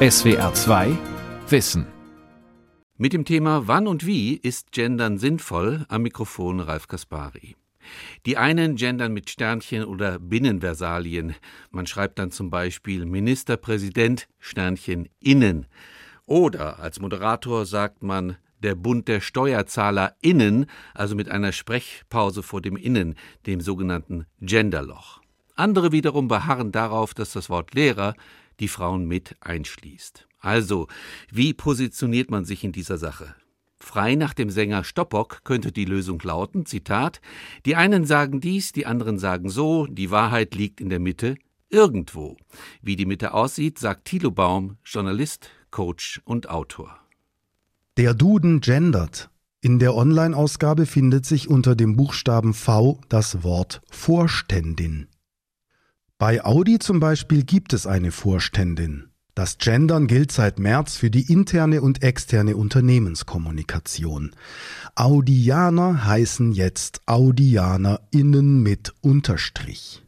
SWR 2 Wissen. Mit dem Thema Wann und wie ist Gendern sinnvoll am Mikrofon Ralf Kaspari. Die einen gendern mit Sternchen oder Binnenversalien. Man schreibt dann zum Beispiel Ministerpräsident Sternchen innen. Oder als Moderator sagt man der Bund der SteuerzahlerInnen, also mit einer Sprechpause vor dem Innen, dem sogenannten Genderloch. Andere wiederum beharren darauf, dass das Wort Lehrer die Frauen mit einschließt. Also, wie positioniert man sich in dieser Sache? Frei nach dem Sänger Stoppock könnte die Lösung lauten, Zitat, die einen sagen dies, die anderen sagen so, die Wahrheit liegt in der Mitte, irgendwo. Wie die Mitte aussieht, sagt Thilo Baum, Journalist, Coach und Autor. Der Duden gendert. In der Online-Ausgabe findet sich unter dem Buchstaben V das Wort Vorständin. Bei Audi zum Beispiel gibt es eine Vorständin. Das Gendern gilt seit März für die interne und externe Unternehmenskommunikation. Audianer heißen jetzt AudianerInnen mit Unterstrich.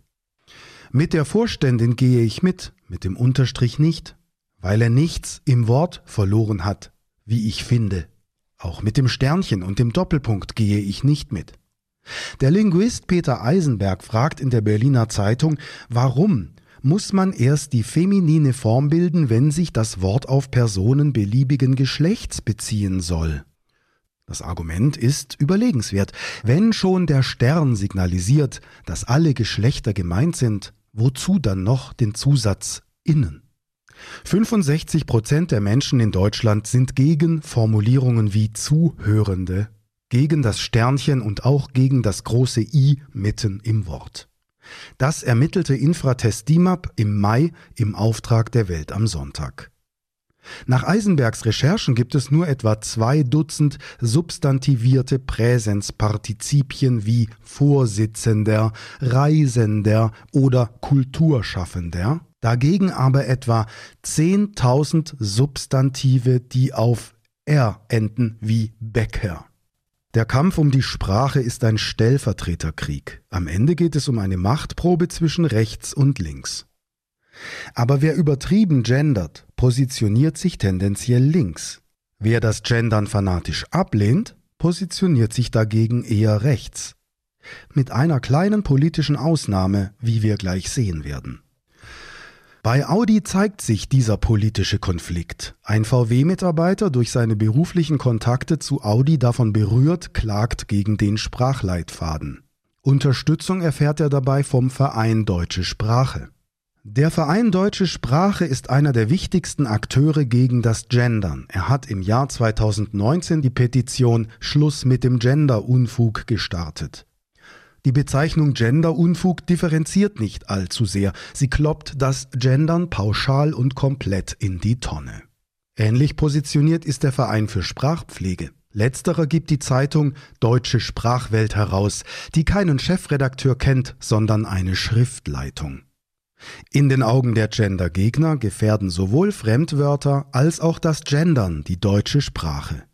Mit der Vorständin gehe ich mit, mit dem Unterstrich nicht, weil er nichts im Wort verloren hat, wie ich finde. Auch mit dem Sternchen und dem Doppelpunkt gehe ich nicht mit. Der Linguist Peter Eisenberg fragt in der Berliner Zeitung, warum muss man erst die feminine Form bilden, wenn sich das Wort auf Personen beliebigen Geschlechts beziehen soll. Das Argument ist überlegenswert. Wenn schon der Stern signalisiert, dass alle Geschlechter gemeint sind, wozu dann noch den Zusatz innen? 65 Prozent der Menschen in Deutschland sind gegen Formulierungen wie Zuhörende gegen das Sternchen und auch gegen das große I mitten im Wort. Das ermittelte Infratest DIMAP im Mai im Auftrag der Welt am Sonntag. Nach Eisenbergs Recherchen gibt es nur etwa zwei Dutzend substantivierte Präsenspartizipien wie Vorsitzender, Reisender oder Kulturschaffender, dagegen aber etwa 10.000 Substantive, die auf R enden wie Bäcker. Der Kampf um die Sprache ist ein Stellvertreterkrieg. Am Ende geht es um eine Machtprobe zwischen rechts und links. Aber wer übertrieben gendert, positioniert sich tendenziell links. Wer das Gendern fanatisch ablehnt, positioniert sich dagegen eher rechts. Mit einer kleinen politischen Ausnahme, wie wir gleich sehen werden. Bei Audi zeigt sich dieser politische Konflikt. Ein VW-Mitarbeiter durch seine beruflichen Kontakte zu Audi davon berührt, klagt gegen den Sprachleitfaden. Unterstützung erfährt er dabei vom Verein Deutsche Sprache. Der Verein Deutsche Sprache ist einer der wichtigsten Akteure gegen das Gendern. Er hat im Jahr 2019 die Petition Schluss mit dem Gender-Unfug gestartet. Die Bezeichnung Genderunfug differenziert nicht allzu sehr. Sie kloppt das Gendern pauschal und komplett in die Tonne. Ähnlich positioniert ist der Verein für Sprachpflege. Letzterer gibt die Zeitung Deutsche Sprachwelt heraus, die keinen Chefredakteur kennt, sondern eine Schriftleitung. In den Augen der Gendergegner gefährden sowohl Fremdwörter als auch das Gendern die deutsche Sprache.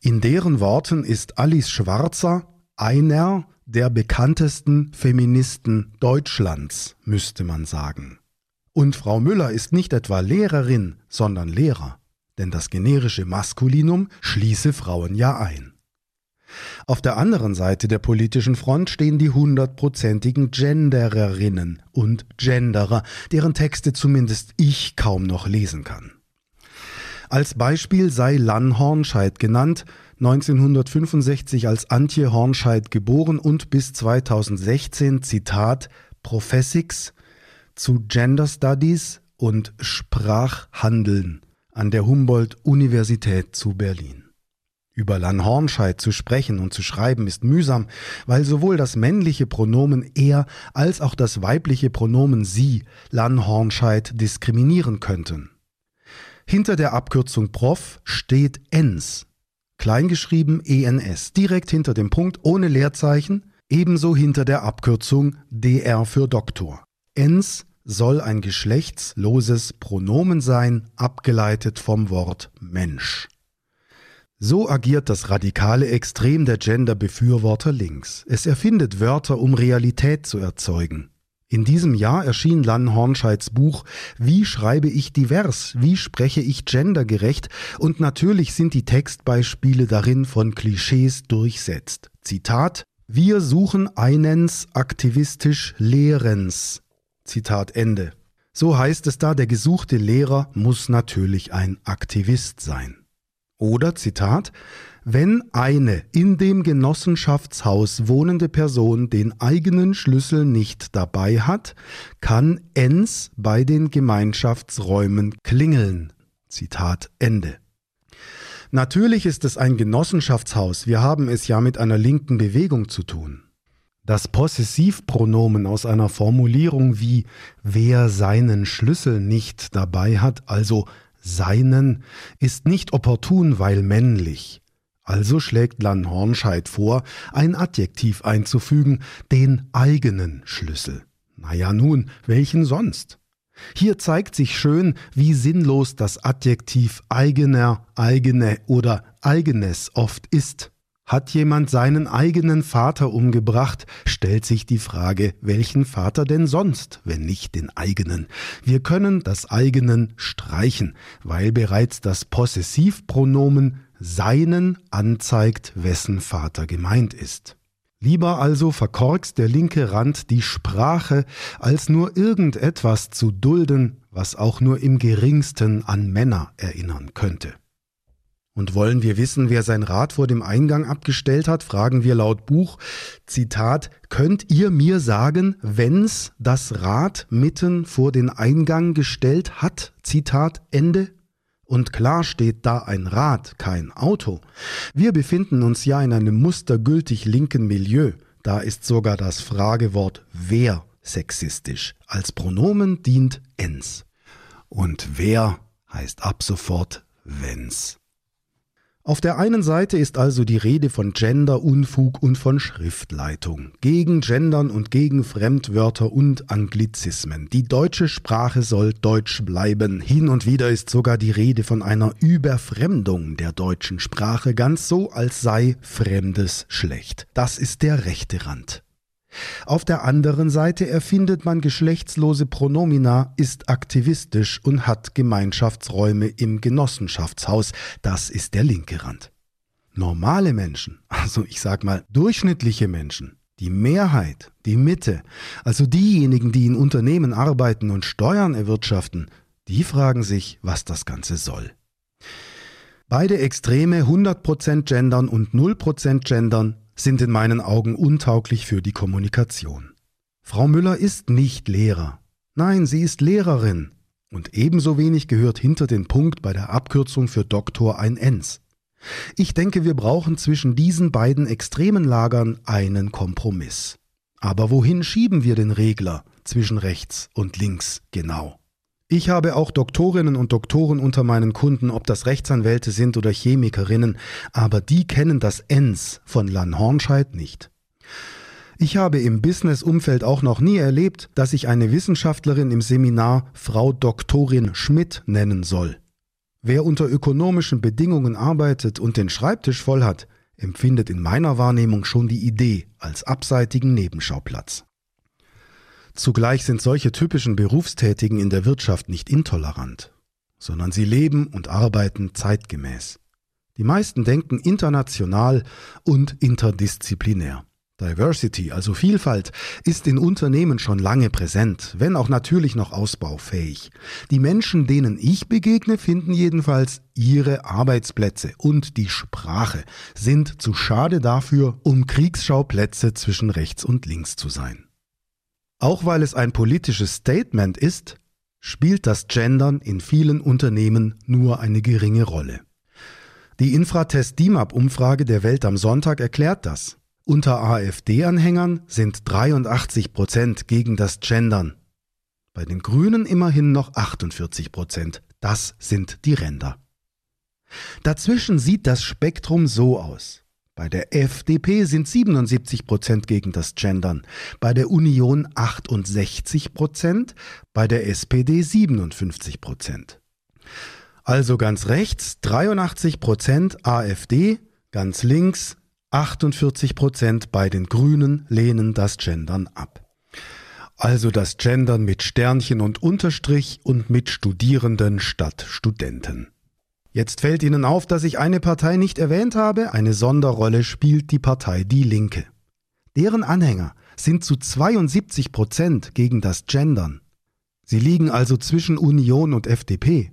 In deren Worten ist Alice Schwarzer einer der bekanntesten Feministen Deutschlands, müsste man sagen. Und Frau Müller ist nicht etwa Lehrerin, sondern Lehrer, denn das generische Maskulinum schließe Frauen ja ein. Auf der anderen Seite der politischen Front stehen die hundertprozentigen Gendererinnen und Genderer, deren Texte zumindest ich kaum noch lesen kann. Als Beispiel sei Lan Hornscheid genannt, 1965 als Antje Hornscheid geboren und bis 2016, Zitat, Professix zu Gender Studies und Sprachhandeln an der Humboldt-Universität zu Berlin. Über Lan Hornscheid zu sprechen und zu schreiben ist mühsam, weil sowohl das männliche Pronomen er als auch das weibliche Pronomen sie Lan Hornscheid diskriminieren könnten. Hinter der Abkürzung Prof steht ens, kleingeschrieben ENS, direkt hinter dem Punkt ohne Leerzeichen, ebenso hinter der Abkürzung DR für Doktor. ENS soll ein geschlechtsloses Pronomen sein, abgeleitet vom Wort Mensch. So agiert das radikale Extrem der Gender-Befürworter links. Es erfindet Wörter, um Realität zu erzeugen. In diesem Jahr erschien Lan Hornscheids Buch Wie schreibe ich divers? Wie spreche ich gendergerecht? Und natürlich sind die Textbeispiele darin von Klischees durchsetzt. Zitat Wir suchen einens aktivistisch Lehrens. Zitat Ende. So heißt es da, der gesuchte Lehrer muss natürlich ein Aktivist sein. Oder Zitat wenn eine in dem Genossenschaftshaus wohnende Person den eigenen Schlüssel nicht dabei hat, kann ens bei den Gemeinschaftsräumen klingeln. Zitat Ende. Natürlich ist es ein Genossenschaftshaus, wir haben es ja mit einer linken Bewegung zu tun. Das Possessivpronomen aus einer Formulierung wie wer seinen Schlüssel nicht dabei hat, also seinen, ist nicht opportun, weil männlich. Also schlägt Lan Hornscheid vor, ein Adjektiv einzufügen, den eigenen Schlüssel. Naja nun, welchen sonst? Hier zeigt sich schön, wie sinnlos das Adjektiv eigener, eigene oder eigenes oft ist. Hat jemand seinen eigenen Vater umgebracht, stellt sich die Frage, welchen Vater denn sonst, wenn nicht den eigenen. Wir können das eigenen streichen, weil bereits das Possessivpronomen seinen anzeigt, wessen Vater gemeint ist. Lieber also verkorkst der linke Rand die Sprache, als nur irgendetwas zu dulden, was auch nur im geringsten an Männer erinnern könnte. Und wollen wir wissen, wer sein Rad vor dem Eingang abgestellt hat, fragen wir laut Buch, Zitat, könnt ihr mir sagen, wenn's das Rad mitten vor den Eingang gestellt hat? Zitat Ende. Und klar steht da ein Rad, kein Auto. Wir befinden uns ja in einem mustergültig linken Milieu. Da ist sogar das Fragewort wer sexistisch. Als Pronomen dient ens. Und wer heißt ab sofort wenn's. Auf der einen Seite ist also die Rede von Gender-Unfug und von Schriftleitung, gegen Gendern und gegen Fremdwörter und Anglizismen. Die deutsche Sprache soll deutsch bleiben. Hin und wieder ist sogar die Rede von einer Überfremdung der deutschen Sprache, ganz so, als sei Fremdes schlecht. Das ist der rechte Rand. Auf der anderen Seite erfindet man geschlechtslose Pronomina, ist aktivistisch und hat Gemeinschaftsräume im Genossenschaftshaus. Das ist der linke Rand. Normale Menschen, also ich sag mal durchschnittliche Menschen, die Mehrheit, die Mitte, also diejenigen, die in Unternehmen arbeiten und Steuern erwirtschaften, die fragen sich, was das Ganze soll. Beide Extreme 100% gendern und 0% gendern sind in meinen Augen untauglich für die Kommunikation. Frau Müller ist nicht Lehrer. Nein, sie ist Lehrerin. Und ebenso wenig gehört hinter den Punkt bei der Abkürzung für Doktor ein Ens. Ich denke, wir brauchen zwischen diesen beiden extremen Lagern einen Kompromiss. Aber wohin schieben wir den Regler zwischen rechts und links genau? Ich habe auch Doktorinnen und Doktoren unter meinen Kunden, ob das Rechtsanwälte sind oder Chemikerinnen, aber die kennen das ENS von Lan Hornscheid nicht. Ich habe im Business-Umfeld auch noch nie erlebt, dass ich eine Wissenschaftlerin im Seminar Frau Doktorin Schmidt nennen soll. Wer unter ökonomischen Bedingungen arbeitet und den Schreibtisch voll hat, empfindet in meiner Wahrnehmung schon die Idee als abseitigen Nebenschauplatz. Zugleich sind solche typischen Berufstätigen in der Wirtschaft nicht intolerant, sondern sie leben und arbeiten zeitgemäß. Die meisten denken international und interdisziplinär. Diversity, also Vielfalt, ist in Unternehmen schon lange präsent, wenn auch natürlich noch ausbaufähig. Die Menschen, denen ich begegne, finden jedenfalls ihre Arbeitsplätze und die Sprache sind zu schade dafür, um Kriegsschauplätze zwischen rechts und links zu sein. Auch weil es ein politisches Statement ist, spielt das Gendern in vielen Unternehmen nur eine geringe Rolle. Die Infratest DIMAP-Umfrage der Welt am Sonntag erklärt das. Unter AfD-Anhängern sind 83 Prozent gegen das Gendern. Bei den Grünen immerhin noch 48 Prozent. Das sind die Ränder. Dazwischen sieht das Spektrum so aus. Bei der FDP sind 77 Prozent gegen das Gendern, bei der Union 68 Prozent, bei der SPD 57 Prozent. Also ganz rechts 83 Prozent AfD, ganz links 48 Prozent bei den Grünen lehnen das Gendern ab. Also das Gendern mit Sternchen und Unterstrich und mit Studierenden statt Studenten. Jetzt fällt Ihnen auf, dass ich eine Partei nicht erwähnt habe. Eine Sonderrolle spielt die Partei Die Linke. Deren Anhänger sind zu 72 Prozent gegen das Gendern. Sie liegen also zwischen Union und FDP,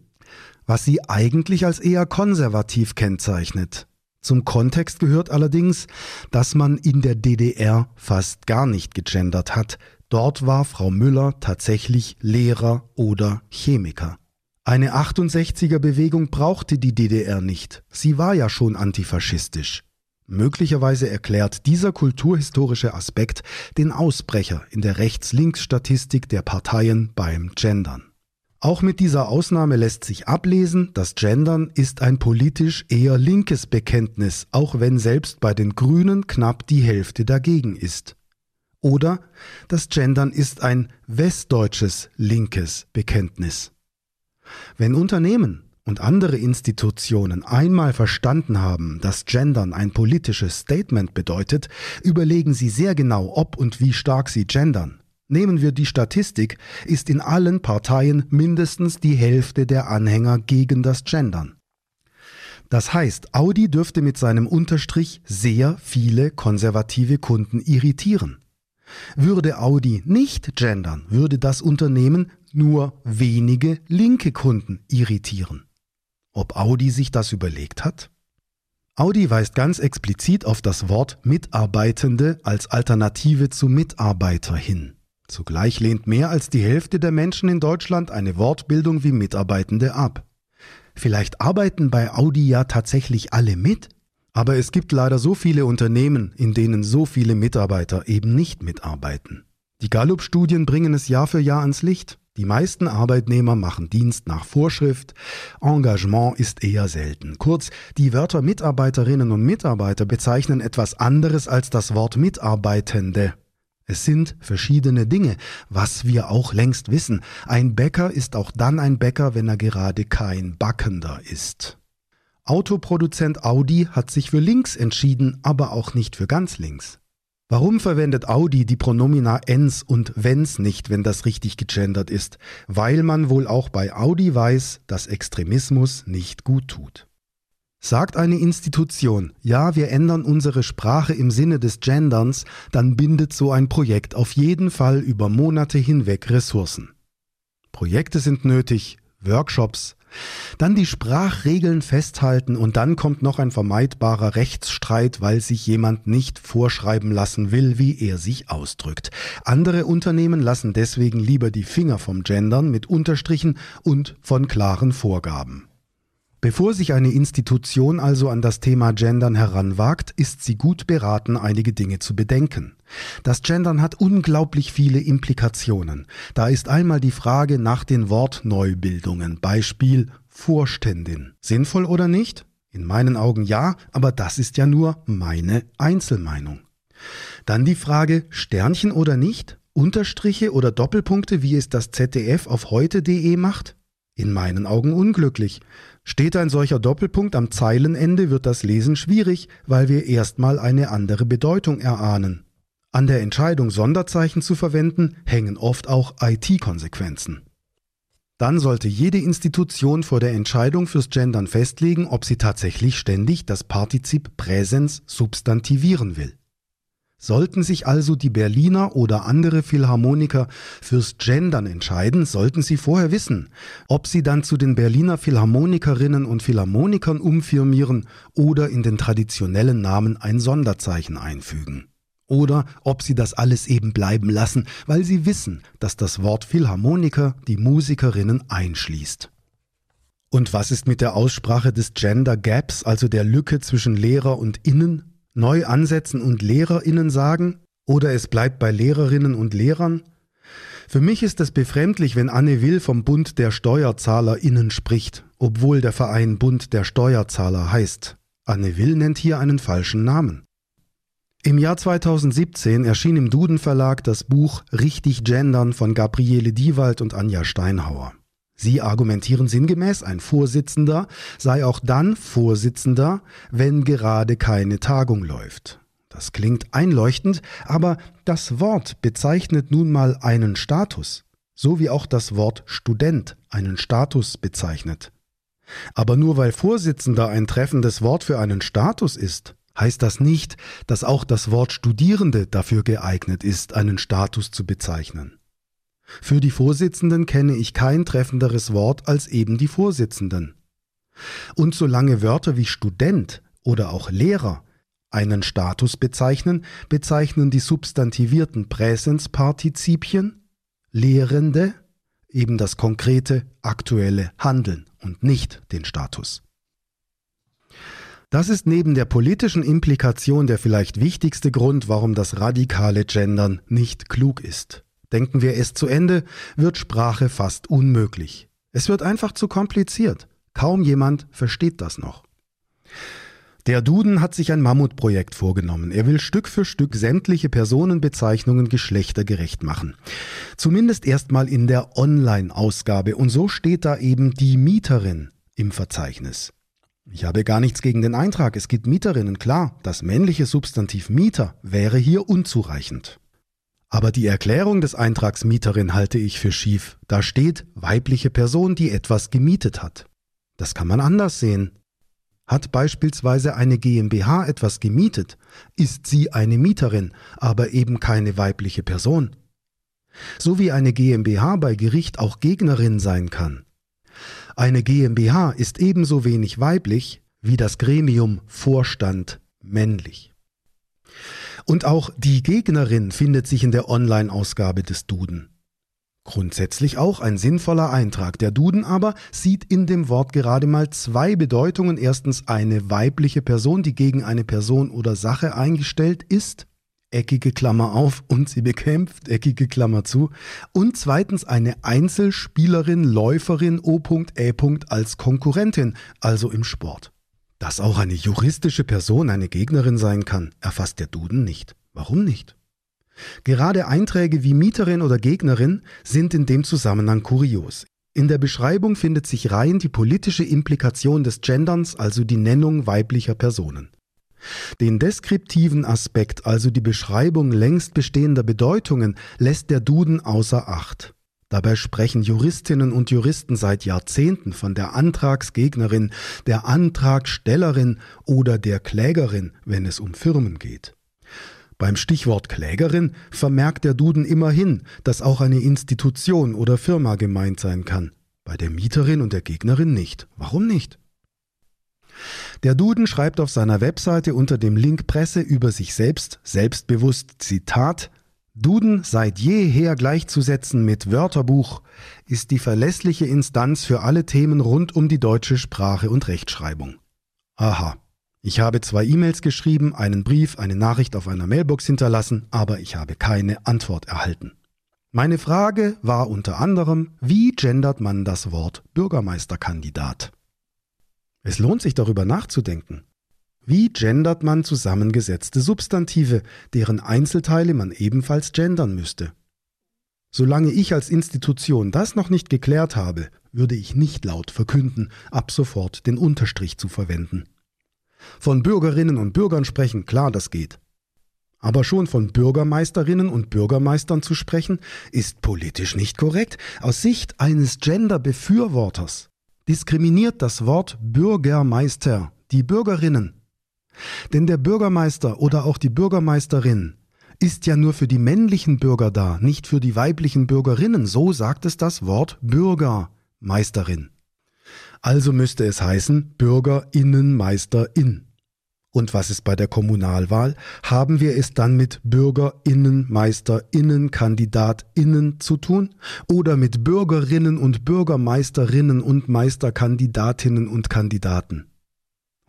was sie eigentlich als eher konservativ kennzeichnet. Zum Kontext gehört allerdings, dass man in der DDR fast gar nicht gegendert hat. Dort war Frau Müller tatsächlich Lehrer oder Chemiker. Eine 68er Bewegung brauchte die DDR nicht. Sie war ja schon antifaschistisch. Möglicherweise erklärt dieser kulturhistorische Aspekt den Ausbrecher in der Rechts-Links-Statistik der Parteien beim Gendern. Auch mit dieser Ausnahme lässt sich ablesen, das Gendern ist ein politisch eher linkes Bekenntnis, auch wenn selbst bei den Grünen knapp die Hälfte dagegen ist. Oder das Gendern ist ein westdeutsches linkes Bekenntnis. Wenn Unternehmen und andere Institutionen einmal verstanden haben, dass Gendern ein politisches Statement bedeutet, überlegen sie sehr genau, ob und wie stark sie gendern. Nehmen wir die Statistik, ist in allen Parteien mindestens die Hälfte der Anhänger gegen das Gendern. Das heißt, Audi dürfte mit seinem Unterstrich sehr viele konservative Kunden irritieren. Würde Audi nicht gendern, würde das Unternehmen nur wenige linke Kunden irritieren. Ob Audi sich das überlegt hat? Audi weist ganz explizit auf das Wort Mitarbeitende als Alternative zu Mitarbeiter hin. Zugleich lehnt mehr als die Hälfte der Menschen in Deutschland eine Wortbildung wie Mitarbeitende ab. Vielleicht arbeiten bei Audi ja tatsächlich alle mit, aber es gibt leider so viele Unternehmen, in denen so viele Mitarbeiter eben nicht mitarbeiten. Die Gallup-Studien bringen es Jahr für Jahr ans Licht. Die meisten Arbeitnehmer machen Dienst nach Vorschrift, Engagement ist eher selten. Kurz, die Wörter Mitarbeiterinnen und Mitarbeiter bezeichnen etwas anderes als das Wort Mitarbeitende. Es sind verschiedene Dinge, was wir auch längst wissen. Ein Bäcker ist auch dann ein Bäcker, wenn er gerade kein Backender ist. Autoproduzent Audi hat sich für links entschieden, aber auch nicht für ganz links. Warum verwendet Audi die Pronomina ens und wenns nicht, wenn das richtig gegendert ist? Weil man wohl auch bei Audi weiß, dass Extremismus nicht gut tut. Sagt eine Institution, ja, wir ändern unsere Sprache im Sinne des Genderns, dann bindet so ein Projekt auf jeden Fall über Monate hinweg Ressourcen. Projekte sind nötig, Workshops, dann die Sprachregeln festhalten und dann kommt noch ein vermeidbarer Rechtsstreit, weil sich jemand nicht vorschreiben lassen will, wie er sich ausdrückt. Andere Unternehmen lassen deswegen lieber die Finger vom Gendern mit Unterstrichen und von klaren Vorgaben. Bevor sich eine Institution also an das Thema Gendern heranwagt, ist sie gut beraten, einige Dinge zu bedenken. Das Gendern hat unglaublich viele Implikationen. Da ist einmal die Frage nach den Wortneubildungen, Beispiel Vorständin. Sinnvoll oder nicht? In meinen Augen ja, aber das ist ja nur meine Einzelmeinung. Dann die Frage Sternchen oder nicht? Unterstriche oder Doppelpunkte, wie es das ZDF auf heute.de macht? In meinen Augen unglücklich. Steht ein solcher Doppelpunkt am Zeilenende, wird das Lesen schwierig, weil wir erstmal eine andere Bedeutung erahnen. An der Entscheidung, Sonderzeichen zu verwenden, hängen oft auch IT-Konsequenzen. Dann sollte jede Institution vor der Entscheidung fürs Gendern festlegen, ob sie tatsächlich ständig das Partizip Präsens substantivieren will. Sollten sich also die Berliner oder andere Philharmoniker fürs Gendern entscheiden, sollten sie vorher wissen, ob sie dann zu den Berliner Philharmonikerinnen und Philharmonikern umfirmieren oder in den traditionellen Namen ein Sonderzeichen einfügen. Oder ob sie das alles eben bleiben lassen, weil sie wissen, dass das Wort Philharmoniker die Musikerinnen einschließt. Und was ist mit der Aussprache des Gender Gaps, also der Lücke zwischen Lehrer und Innen? Neu ansetzen und LehrerInnen sagen? Oder es bleibt bei Lehrerinnen und Lehrern? Für mich ist es befremdlich, wenn Anne Will vom Bund der SteuerzahlerInnen spricht, obwohl der Verein Bund der Steuerzahler heißt. Anne Will nennt hier einen falschen Namen. Im Jahr 2017 erschien im Duden Verlag das Buch Richtig Gendern von Gabriele Diewald und Anja Steinhauer. Sie argumentieren sinngemäß, ein Vorsitzender sei auch dann Vorsitzender, wenn gerade keine Tagung läuft. Das klingt einleuchtend, aber das Wort bezeichnet nun mal einen Status, so wie auch das Wort Student einen Status bezeichnet. Aber nur weil Vorsitzender ein treffendes Wort für einen Status ist, heißt das nicht, dass auch das Wort Studierende dafür geeignet ist, einen Status zu bezeichnen. Für die Vorsitzenden kenne ich kein treffenderes Wort als eben die Vorsitzenden. Und solange Wörter wie Student oder auch Lehrer einen Status bezeichnen, bezeichnen die substantivierten Präsenspartizipien Lehrende eben das konkrete, aktuelle Handeln und nicht den Status. Das ist neben der politischen Implikation der vielleicht wichtigste Grund, warum das radikale Gendern nicht klug ist. Denken wir es zu Ende, wird Sprache fast unmöglich. Es wird einfach zu kompliziert. Kaum jemand versteht das noch. Der Duden hat sich ein Mammutprojekt vorgenommen. Er will Stück für Stück sämtliche Personenbezeichnungen geschlechtergerecht machen. Zumindest erstmal in der Online-Ausgabe. Und so steht da eben die Mieterin im Verzeichnis. Ich habe gar nichts gegen den Eintrag. Es gibt Mieterinnen, klar. Das männliche Substantiv Mieter wäre hier unzureichend. Aber die Erklärung des Eintrags Mieterin halte ich für schief. Da steht weibliche Person, die etwas gemietet hat. Das kann man anders sehen. Hat beispielsweise eine GmbH etwas gemietet, ist sie eine Mieterin, aber eben keine weibliche Person. So wie eine GmbH bei Gericht auch Gegnerin sein kann. Eine GmbH ist ebenso wenig weiblich wie das Gremium Vorstand männlich. Und auch die Gegnerin findet sich in der Online-Ausgabe des Duden. Grundsätzlich auch ein sinnvoller Eintrag. Der Duden aber sieht in dem Wort gerade mal zwei Bedeutungen. Erstens eine weibliche Person, die gegen eine Person oder Sache eingestellt ist, eckige Klammer auf und sie bekämpft, eckige Klammer zu. Und zweitens eine Einzelspielerin, Läuferin O.E. als Konkurrentin, also im Sport. Dass auch eine juristische Person eine Gegnerin sein kann, erfasst der Duden nicht. Warum nicht? Gerade Einträge wie Mieterin oder Gegnerin sind in dem Zusammenhang kurios. In der Beschreibung findet sich rein die politische Implikation des Genderns, also die Nennung weiblicher Personen. Den deskriptiven Aspekt, also die Beschreibung längst bestehender Bedeutungen, lässt der Duden außer Acht. Dabei sprechen Juristinnen und Juristen seit Jahrzehnten von der Antragsgegnerin, der Antragstellerin oder der Klägerin, wenn es um Firmen geht. Beim Stichwort Klägerin vermerkt der Duden immerhin, dass auch eine Institution oder Firma gemeint sein kann. Bei der Mieterin und der Gegnerin nicht. Warum nicht? Der Duden schreibt auf seiner Webseite unter dem Link Presse über sich selbst selbstbewusst Zitat Duden seit jeher gleichzusetzen mit Wörterbuch ist die verlässliche Instanz für alle Themen rund um die deutsche Sprache und Rechtschreibung. Aha, ich habe zwei E-Mails geschrieben, einen Brief, eine Nachricht auf einer Mailbox hinterlassen, aber ich habe keine Antwort erhalten. Meine Frage war unter anderem, wie gendert man das Wort Bürgermeisterkandidat? Es lohnt sich darüber nachzudenken. Wie gendert man zusammengesetzte Substantive, deren Einzelteile man ebenfalls gendern müsste? Solange ich als Institution das noch nicht geklärt habe, würde ich nicht laut verkünden, ab sofort den Unterstrich zu verwenden. Von Bürgerinnen und Bürgern sprechen, klar, das geht. Aber schon von Bürgermeisterinnen und Bürgermeistern zu sprechen, ist politisch nicht korrekt. Aus Sicht eines Gender-Befürworters diskriminiert das Wort Bürgermeister die Bürgerinnen. Denn der Bürgermeister oder auch die Bürgermeisterin ist ja nur für die männlichen Bürger da, nicht für die weiblichen Bürgerinnen. So sagt es das Wort Bürgermeisterin. Also müsste es heißen Bürgerinnenmeisterin. Und was ist bei der Kommunalwahl? Haben wir es dann mit Bürgerinnenmeisterinnen, Kandidatinnen zu tun? Oder mit Bürgerinnen und Bürgermeisterinnen und Meisterkandidatinnen und Kandidaten?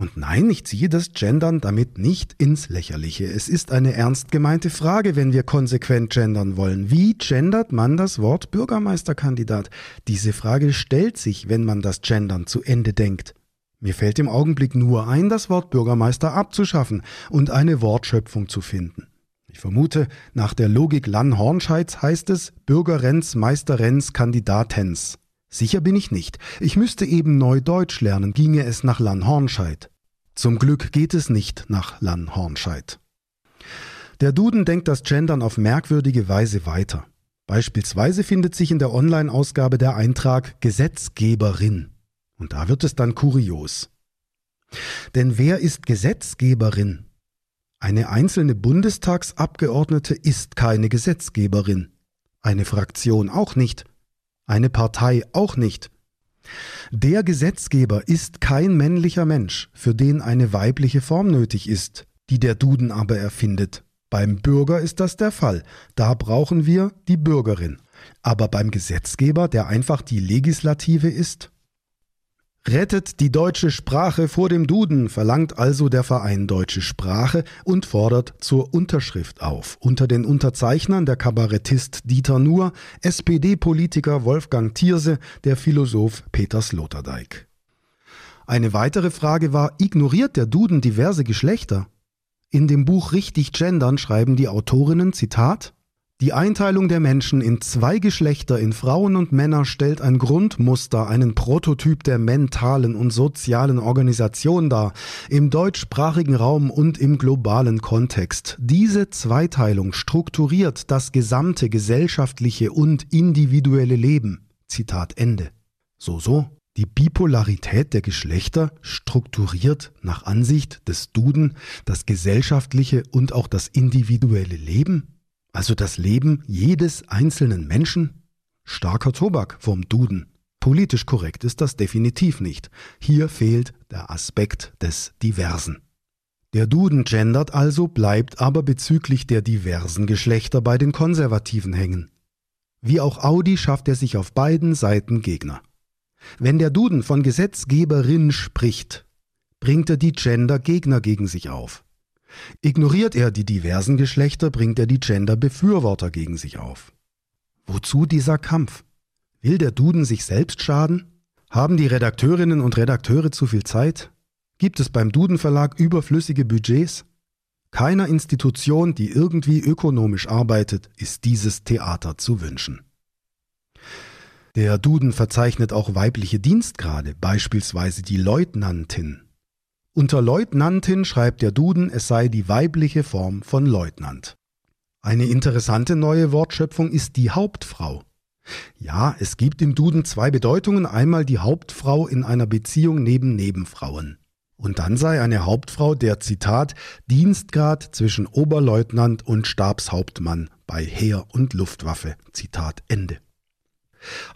Und nein, ich ziehe das Gendern damit nicht ins Lächerliche. Es ist eine ernst gemeinte Frage, wenn wir konsequent gendern wollen. Wie gendert man das Wort Bürgermeisterkandidat? Diese Frage stellt sich, wenn man das Gendern zu Ende denkt. Mir fällt im Augenblick nur ein, das Wort Bürgermeister abzuschaffen und eine Wortschöpfung zu finden. Ich vermute, nach der Logik Lann Hornscheids heißt es Bürgerenz, Meisterenz, Kandidatens. Sicher bin ich nicht. Ich müsste eben neu Deutsch lernen, ginge es nach Lanhornscheid. Zum Glück geht es nicht nach Lanhornscheid. Der Duden denkt das Gendern auf merkwürdige Weise weiter. Beispielsweise findet sich in der Online-Ausgabe der Eintrag Gesetzgeberin. Und da wird es dann kurios. Denn wer ist Gesetzgeberin? Eine einzelne Bundestagsabgeordnete ist keine Gesetzgeberin. Eine Fraktion auch nicht. Eine Partei auch nicht. Der Gesetzgeber ist kein männlicher Mensch, für den eine weibliche Form nötig ist, die der Duden aber erfindet. Beim Bürger ist das der Fall. Da brauchen wir die Bürgerin. Aber beim Gesetzgeber, der einfach die Legislative ist? Rettet die deutsche Sprache vor dem Duden, verlangt also der Verein Deutsche Sprache und fordert zur Unterschrift auf. Unter den Unterzeichnern der Kabarettist Dieter Nuhr, SPD-Politiker Wolfgang Thierse, der Philosoph Peter Sloterdijk. Eine weitere Frage war, ignoriert der Duden diverse Geschlechter? In dem Buch Richtig Gendern schreiben die Autorinnen, Zitat, die Einteilung der Menschen in zwei Geschlechter, in Frauen und Männer, stellt ein Grundmuster, einen Prototyp der mentalen und sozialen Organisation dar, im deutschsprachigen Raum und im globalen Kontext. Diese Zweiteilung strukturiert das gesamte gesellschaftliche und individuelle Leben. Zitat Ende. So, so. Die Bipolarität der Geschlechter strukturiert nach Ansicht des Duden das gesellschaftliche und auch das individuelle Leben? Also das Leben jedes einzelnen Menschen? Starker Tobak vom Duden. Politisch korrekt ist das definitiv nicht. Hier fehlt der Aspekt des Diversen. Der Duden gendert also, bleibt aber bezüglich der diversen Geschlechter bei den Konservativen hängen. Wie auch Audi schafft er sich auf beiden Seiten Gegner. Wenn der Duden von Gesetzgeberin spricht, bringt er die Gender-Gegner gegen sich auf. Ignoriert er die diversen Geschlechter, bringt er die Gender-Befürworter gegen sich auf. Wozu dieser Kampf? Will der Duden sich selbst schaden? Haben die Redakteurinnen und Redakteure zu viel Zeit? Gibt es beim Duden Verlag überflüssige Budgets? Keiner Institution, die irgendwie ökonomisch arbeitet, ist dieses Theater zu wünschen. Der Duden verzeichnet auch weibliche Dienstgrade, beispielsweise die Leutnantin. Unter Leutnantin schreibt der Duden, es sei die weibliche Form von Leutnant. Eine interessante neue Wortschöpfung ist die Hauptfrau. Ja, es gibt im Duden zwei Bedeutungen, einmal die Hauptfrau in einer Beziehung neben Nebenfrauen. Und dann sei eine Hauptfrau der Zitat Dienstgrad zwischen Oberleutnant und Stabshauptmann bei Heer und Luftwaffe. Zitat Ende.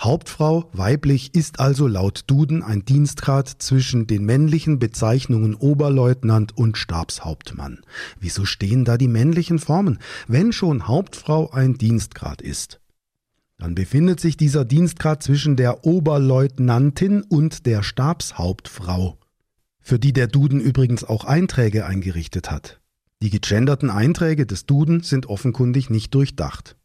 Hauptfrau weiblich ist also laut Duden ein Dienstgrad zwischen den männlichen Bezeichnungen Oberleutnant und Stabshauptmann. Wieso stehen da die männlichen Formen, wenn schon Hauptfrau ein Dienstgrad ist? Dann befindet sich dieser Dienstgrad zwischen der Oberleutnantin und der Stabshauptfrau, für die der Duden übrigens auch Einträge eingerichtet hat. Die gegenderten Einträge des Duden sind offenkundig nicht durchdacht.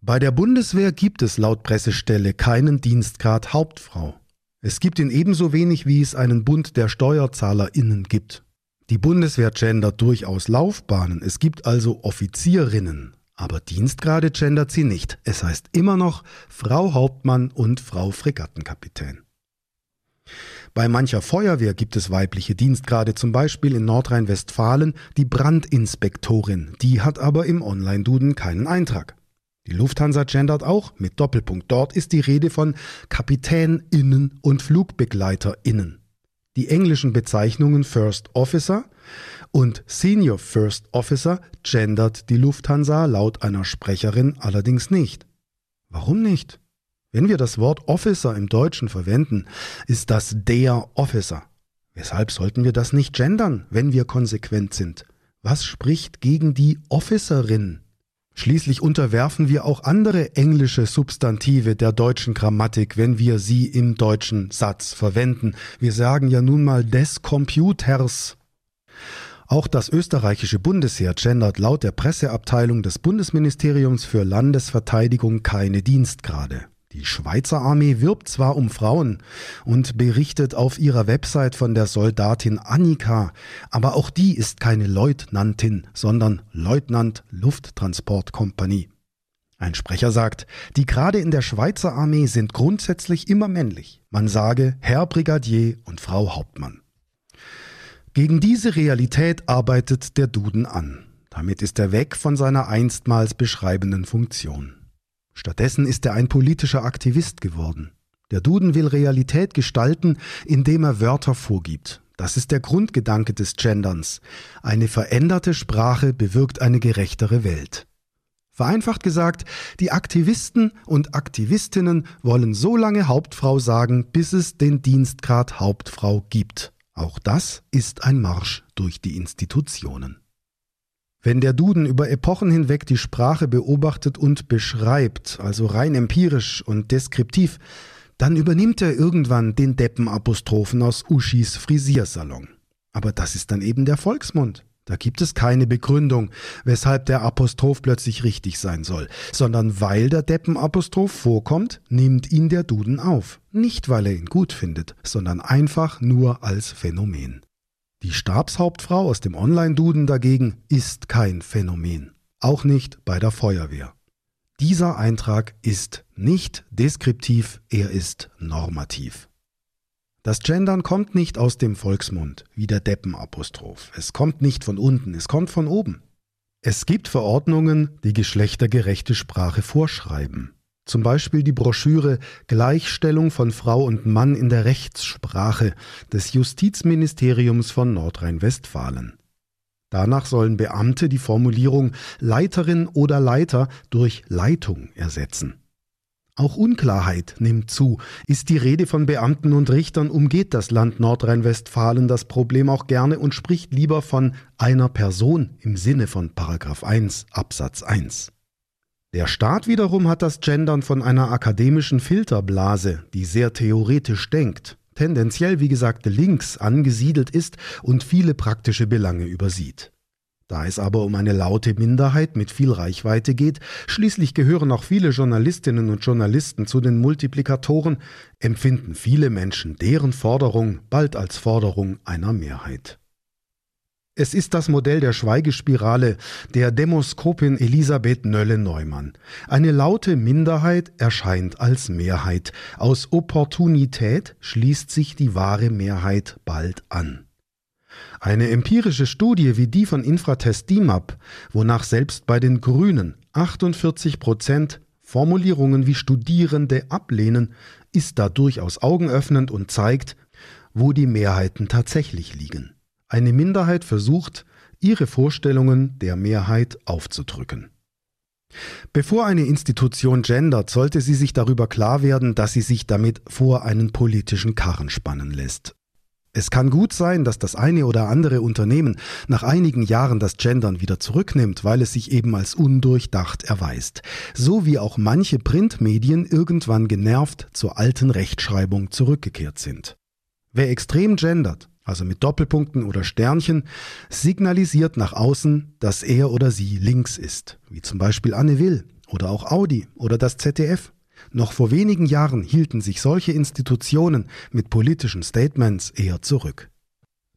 Bei der Bundeswehr gibt es laut Pressestelle keinen Dienstgrad Hauptfrau. Es gibt ihn ebenso wenig, wie es einen Bund der SteuerzahlerInnen gibt. Die Bundeswehr gendert durchaus Laufbahnen, es gibt also Offizierinnen, aber Dienstgrade gendert sie nicht. Es heißt immer noch Frau Hauptmann und Frau Fregattenkapitän. Bei mancher Feuerwehr gibt es weibliche Dienstgrade, zum Beispiel in Nordrhein-Westfalen die Brandinspektorin, die hat aber im Online-Duden keinen Eintrag. Die Lufthansa gendert auch mit Doppelpunkt. Dort ist die Rede von KapitänInnen und FlugbegleiterInnen. Die englischen Bezeichnungen First Officer und Senior First Officer gendert die Lufthansa laut einer Sprecherin allerdings nicht. Warum nicht? Wenn wir das Wort Officer im Deutschen verwenden, ist das der Officer. Weshalb sollten wir das nicht gendern, wenn wir konsequent sind? Was spricht gegen die Officerin? Schließlich unterwerfen wir auch andere englische Substantive der deutschen Grammatik, wenn wir sie im deutschen Satz verwenden. Wir sagen ja nun mal des Computers. Auch das österreichische Bundesheer gendert laut der Presseabteilung des Bundesministeriums für Landesverteidigung keine Dienstgrade. Die Schweizer Armee wirbt zwar um Frauen und berichtet auf ihrer Website von der Soldatin Annika, aber auch die ist keine Leutnantin, sondern Leutnant Lufttransportkompanie. Ein Sprecher sagt, die Grade in der Schweizer Armee sind grundsätzlich immer männlich. Man sage Herr Brigadier und Frau Hauptmann. Gegen diese Realität arbeitet der Duden an. Damit ist er weg von seiner einstmals beschreibenden Funktion. Stattdessen ist er ein politischer Aktivist geworden. Der Duden will Realität gestalten, indem er Wörter vorgibt. Das ist der Grundgedanke des Genderns. Eine veränderte Sprache bewirkt eine gerechtere Welt. Vereinfacht gesagt, die Aktivisten und Aktivistinnen wollen so lange Hauptfrau sagen, bis es den Dienstgrad Hauptfrau gibt. Auch das ist ein Marsch durch die Institutionen. Wenn der Duden über Epochen hinweg die Sprache beobachtet und beschreibt, also rein empirisch und deskriptiv, dann übernimmt er irgendwann den Deppenapostrophen aus Uschis Frisiersalon. Aber das ist dann eben der Volksmund. Da gibt es keine Begründung, weshalb der Apostroph plötzlich richtig sein soll, sondern weil der Deppenapostroph vorkommt, nimmt ihn der Duden auf. Nicht weil er ihn gut findet, sondern einfach nur als Phänomen. Die Stabshauptfrau aus dem Online-Duden dagegen ist kein Phänomen. Auch nicht bei der Feuerwehr. Dieser Eintrag ist nicht deskriptiv, er ist normativ. Das Gendern kommt nicht aus dem Volksmund, wie der Deppenapostroph. Es kommt nicht von unten, es kommt von oben. Es gibt Verordnungen, die geschlechtergerechte Sprache vorschreiben. Zum Beispiel die Broschüre Gleichstellung von Frau und Mann in der Rechtssprache des Justizministeriums von Nordrhein-Westfalen. Danach sollen Beamte die Formulierung Leiterin oder Leiter durch Leitung ersetzen. Auch Unklarheit nimmt zu. Ist die Rede von Beamten und Richtern, umgeht das Land Nordrhein-Westfalen das Problem auch gerne und spricht lieber von einer Person im Sinne von Paragraph 1 Absatz 1. Der Staat wiederum hat das Gendern von einer akademischen Filterblase, die sehr theoretisch denkt, tendenziell wie gesagt links angesiedelt ist und viele praktische Belange übersieht. Da es aber um eine laute Minderheit mit viel Reichweite geht, schließlich gehören auch viele Journalistinnen und Journalisten zu den Multiplikatoren, empfinden viele Menschen deren Forderung bald als Forderung einer Mehrheit. Es ist das Modell der Schweigespirale der Demoskopin Elisabeth Nölle-Neumann. Eine laute Minderheit erscheint als Mehrheit. Aus Opportunität schließt sich die wahre Mehrheit bald an. Eine empirische Studie wie die von Infratest DIMAP, wonach selbst bei den Grünen 48 Prozent Formulierungen wie Studierende ablehnen, ist da durchaus augenöffnend und zeigt, wo die Mehrheiten tatsächlich liegen. Eine Minderheit versucht, ihre Vorstellungen der Mehrheit aufzudrücken. Bevor eine Institution gendert, sollte sie sich darüber klar werden, dass sie sich damit vor einen politischen Karren spannen lässt. Es kann gut sein, dass das eine oder andere Unternehmen nach einigen Jahren das Gendern wieder zurücknimmt, weil es sich eben als undurchdacht erweist. So wie auch manche Printmedien irgendwann genervt zur alten Rechtschreibung zurückgekehrt sind. Wer extrem gendert, also mit Doppelpunkten oder Sternchen, signalisiert nach außen, dass er oder sie links ist, wie zum Beispiel Anne Will oder auch Audi oder das ZDF. Noch vor wenigen Jahren hielten sich solche Institutionen mit politischen Statements eher zurück.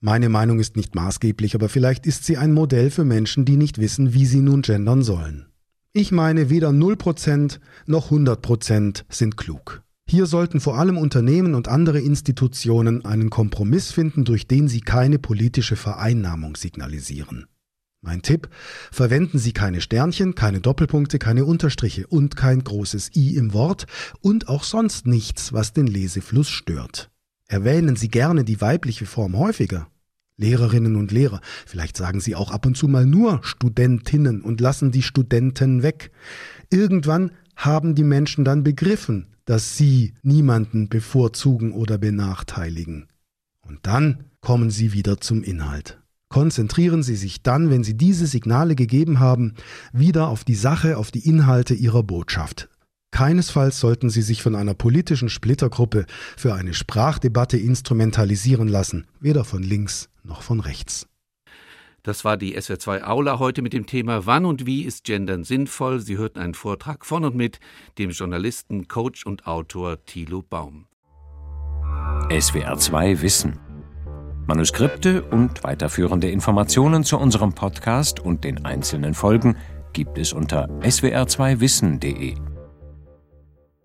Meine Meinung ist nicht maßgeblich, aber vielleicht ist sie ein Modell für Menschen, die nicht wissen, wie sie nun gendern sollen. Ich meine, weder 0% noch 100% sind klug. Hier sollten vor allem Unternehmen und andere Institutionen einen Kompromiss finden, durch den sie keine politische Vereinnahmung signalisieren. Mein Tipp, verwenden Sie keine Sternchen, keine Doppelpunkte, keine Unterstriche und kein großes i im Wort und auch sonst nichts, was den Lesefluss stört. Erwähnen Sie gerne die weibliche Form häufiger. Lehrerinnen und Lehrer, vielleicht sagen Sie auch ab und zu mal nur Studentinnen und lassen die Studenten weg. Irgendwann haben die Menschen dann begriffen, dass sie niemanden bevorzugen oder benachteiligen. Und dann kommen sie wieder zum Inhalt. Konzentrieren Sie sich dann, wenn Sie diese Signale gegeben haben, wieder auf die Sache, auf die Inhalte Ihrer Botschaft. Keinesfalls sollten Sie sich von einer politischen Splittergruppe für eine Sprachdebatte instrumentalisieren lassen, weder von links noch von rechts. Das war die SWR2 Aula heute mit dem Thema Wann und wie ist Gendern sinnvoll? Sie hörten einen Vortrag von und mit dem Journalisten, Coach und Autor Thilo Baum. SWR2 Wissen Manuskripte und weiterführende Informationen zu unserem Podcast und den einzelnen Folgen gibt es unter swr2wissen.de.